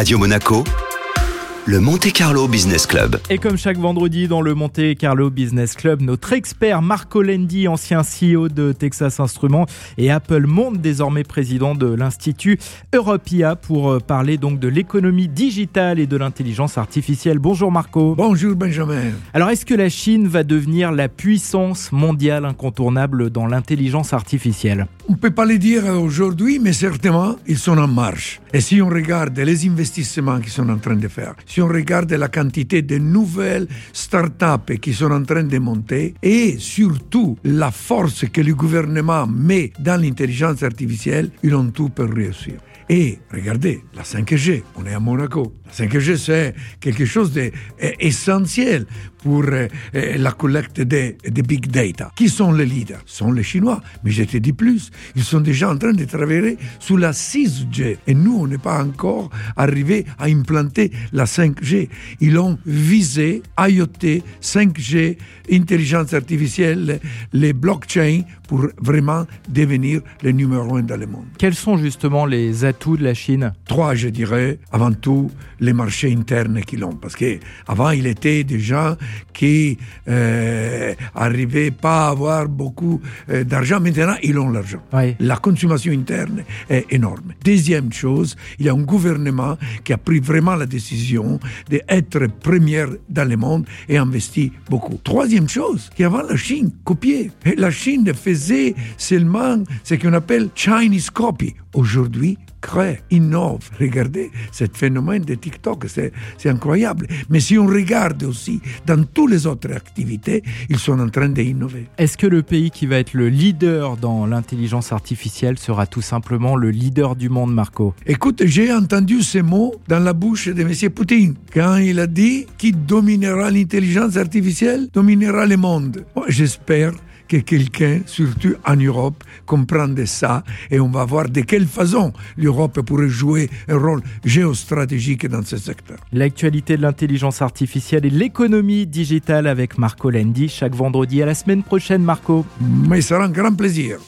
Radio Monaco, le Monte Carlo Business Club. Et comme chaque vendredi dans le Monte Carlo Business Club, notre expert Marco Lendi, ancien CEO de Texas Instruments et Apple Monde, désormais président de l'Institut Europia, pour euh, parler donc de l'économie digitale et de l'intelligence artificielle. Bonjour Marco. Bonjour Benjamin. Alors est-ce que la Chine va devenir la puissance mondiale incontournable dans l'intelligence artificielle? On ne peut pas le dire aujourd'hui, mais certainement, ils sont en marche. Et si on regarde les investissements qu'ils sont en train de faire, si on regarde la quantité de nouvelles startups qui sont en train de monter, et surtout la force que le gouvernement met dans l'intelligence artificielle, ils ont tout pour réussir. Et regardez, la 5G, on est à Monaco. La 5G, c'est quelque chose d'essentiel pour euh, euh, la collecte des de big data. Qui sont les leaders? Ce sont les Chinois. Mais je te dis plus, ils sont déjà en train de travailler sur la 6G. Et nous, on n'est pas encore arrivé à implanter la 5G. Ils ont visé IoT, 5G, intelligence artificielle, les blockchains pour vraiment devenir le numéro un dans le monde. Quels sont justement les atouts de la Chine Trois, je dirais. Avant tout, les marchés internes qu'ils ont. Parce qu'avant, il était des gens qui euh, arrivaient pas à avoir beaucoup euh, d'argent. Maintenant, ils ont l'argent. Oui. La consommation interne est énorme. Deuxième chose, il y a un gouvernement qui a pris vraiment la décision d'être première dans le monde et investi beaucoup. Troisième chose, qu'avant la Chine copiait. La Chine faisait seulement ce qu'on appelle Chinese copy. Aujourd'hui, crée, innove. Regardez ce phénomène de TikTok, c'est incroyable. Mais si on regarde aussi dans toutes les autres activités, ils sont en train d'innover. Est-ce que le pays qui va être le leader dans l'intelligence artificielle sera tout simplement le leader du monde, Marco? Écoute, j'ai entendu ces mots dans la bouche de M. Poutine quand il a dit qui dominera l'intelligence artificielle dominera le monde. J'espère que quelqu'un, surtout en Europe, comprenne ça et on va voir de quelle façon l'Europe pourrait jouer un rôle géostratégique dans ce secteur. L'actualité de l'intelligence artificielle et l'économie digitale avec Marco Lendi chaque vendredi à la semaine prochaine, Marco. Mais ça sera un grand plaisir.